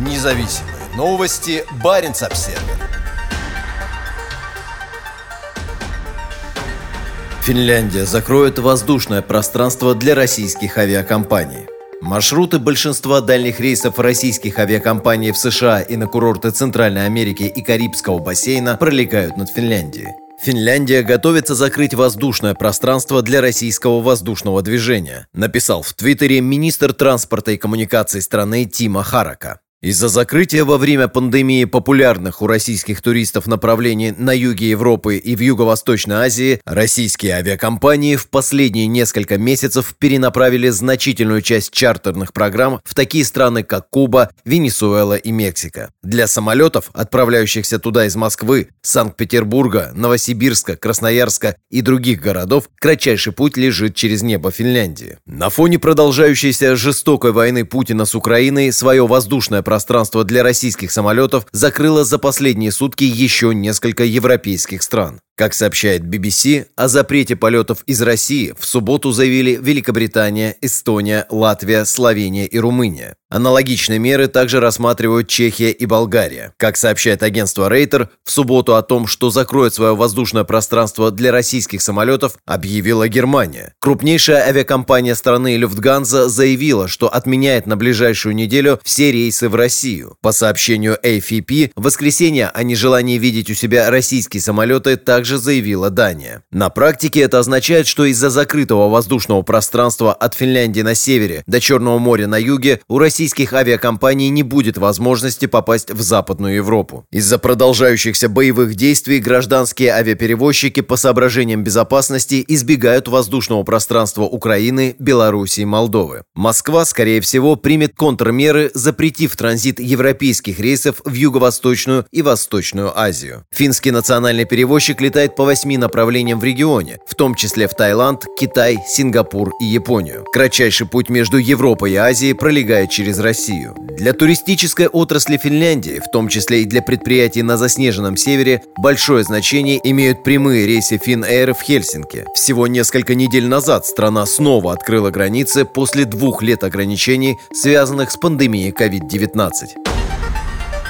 Независимые новости. Барин обсерва Финляндия закроет воздушное пространство для российских авиакомпаний. Маршруты большинства дальних рейсов российских авиакомпаний в США и на курорты Центральной Америки и Карибского бассейна пролегают над Финляндией. Финляндия готовится закрыть воздушное пространство для российского воздушного движения, написал в Твиттере министр транспорта и коммуникаций страны Тима Харака. Из-за закрытия во время пандемии популярных у российских туристов направлений на юге Европы и в Юго-Восточной Азии, российские авиакомпании в последние несколько месяцев перенаправили значительную часть чартерных программ в такие страны, как Куба, Венесуэла и Мексика. Для самолетов, отправляющихся туда из Москвы, Санкт-Петербурга, Новосибирска, Красноярска и других городов, кратчайший путь лежит через небо Финляндии. На фоне продолжающейся жестокой войны Путина с Украиной свое воздушное пространство для российских самолетов закрыло за последние сутки еще несколько европейских стран. Как сообщает BBC, о запрете полетов из России в субботу заявили Великобритания, Эстония, Латвия, Словения и Румыния. Аналогичные меры также рассматривают Чехия и Болгария. Как сообщает агентство Рейтер, в субботу о том, что закроет свое воздушное пространство для российских самолетов, объявила Германия. Крупнейшая авиакомпания страны Люфтганза заявила, что отменяет на ближайшую неделю все рейсы в Россию. По сообщению AFP, в воскресенье о нежелании видеть у себя российские самолеты также также заявила Дания. На практике это означает, что из-за закрытого воздушного пространства от Финляндии на севере до Черного моря на юге у российских авиакомпаний не будет возможности попасть в Западную Европу. Из-за продолжающихся боевых действий гражданские авиаперевозчики по соображениям безопасности избегают воздушного пространства Украины, Белоруссии и Молдовы. Москва, скорее всего, примет контрмеры, запретив транзит европейских рейсов в Юго-Восточную и Восточную Азию. Финский национальный перевозчик летает летает по восьми направлениям в регионе, в том числе в Таиланд, Китай, Сингапур и Японию. Кратчайший путь между Европой и Азией пролегает через Россию. Для туристической отрасли Финляндии, в том числе и для предприятий на заснеженном севере, большое значение имеют прямые рейсы Finnair в Хельсинки. Всего несколько недель назад страна снова открыла границы после двух лет ограничений, связанных с пандемией COVID-19.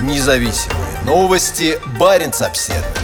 Независимые новости. Барин обседный.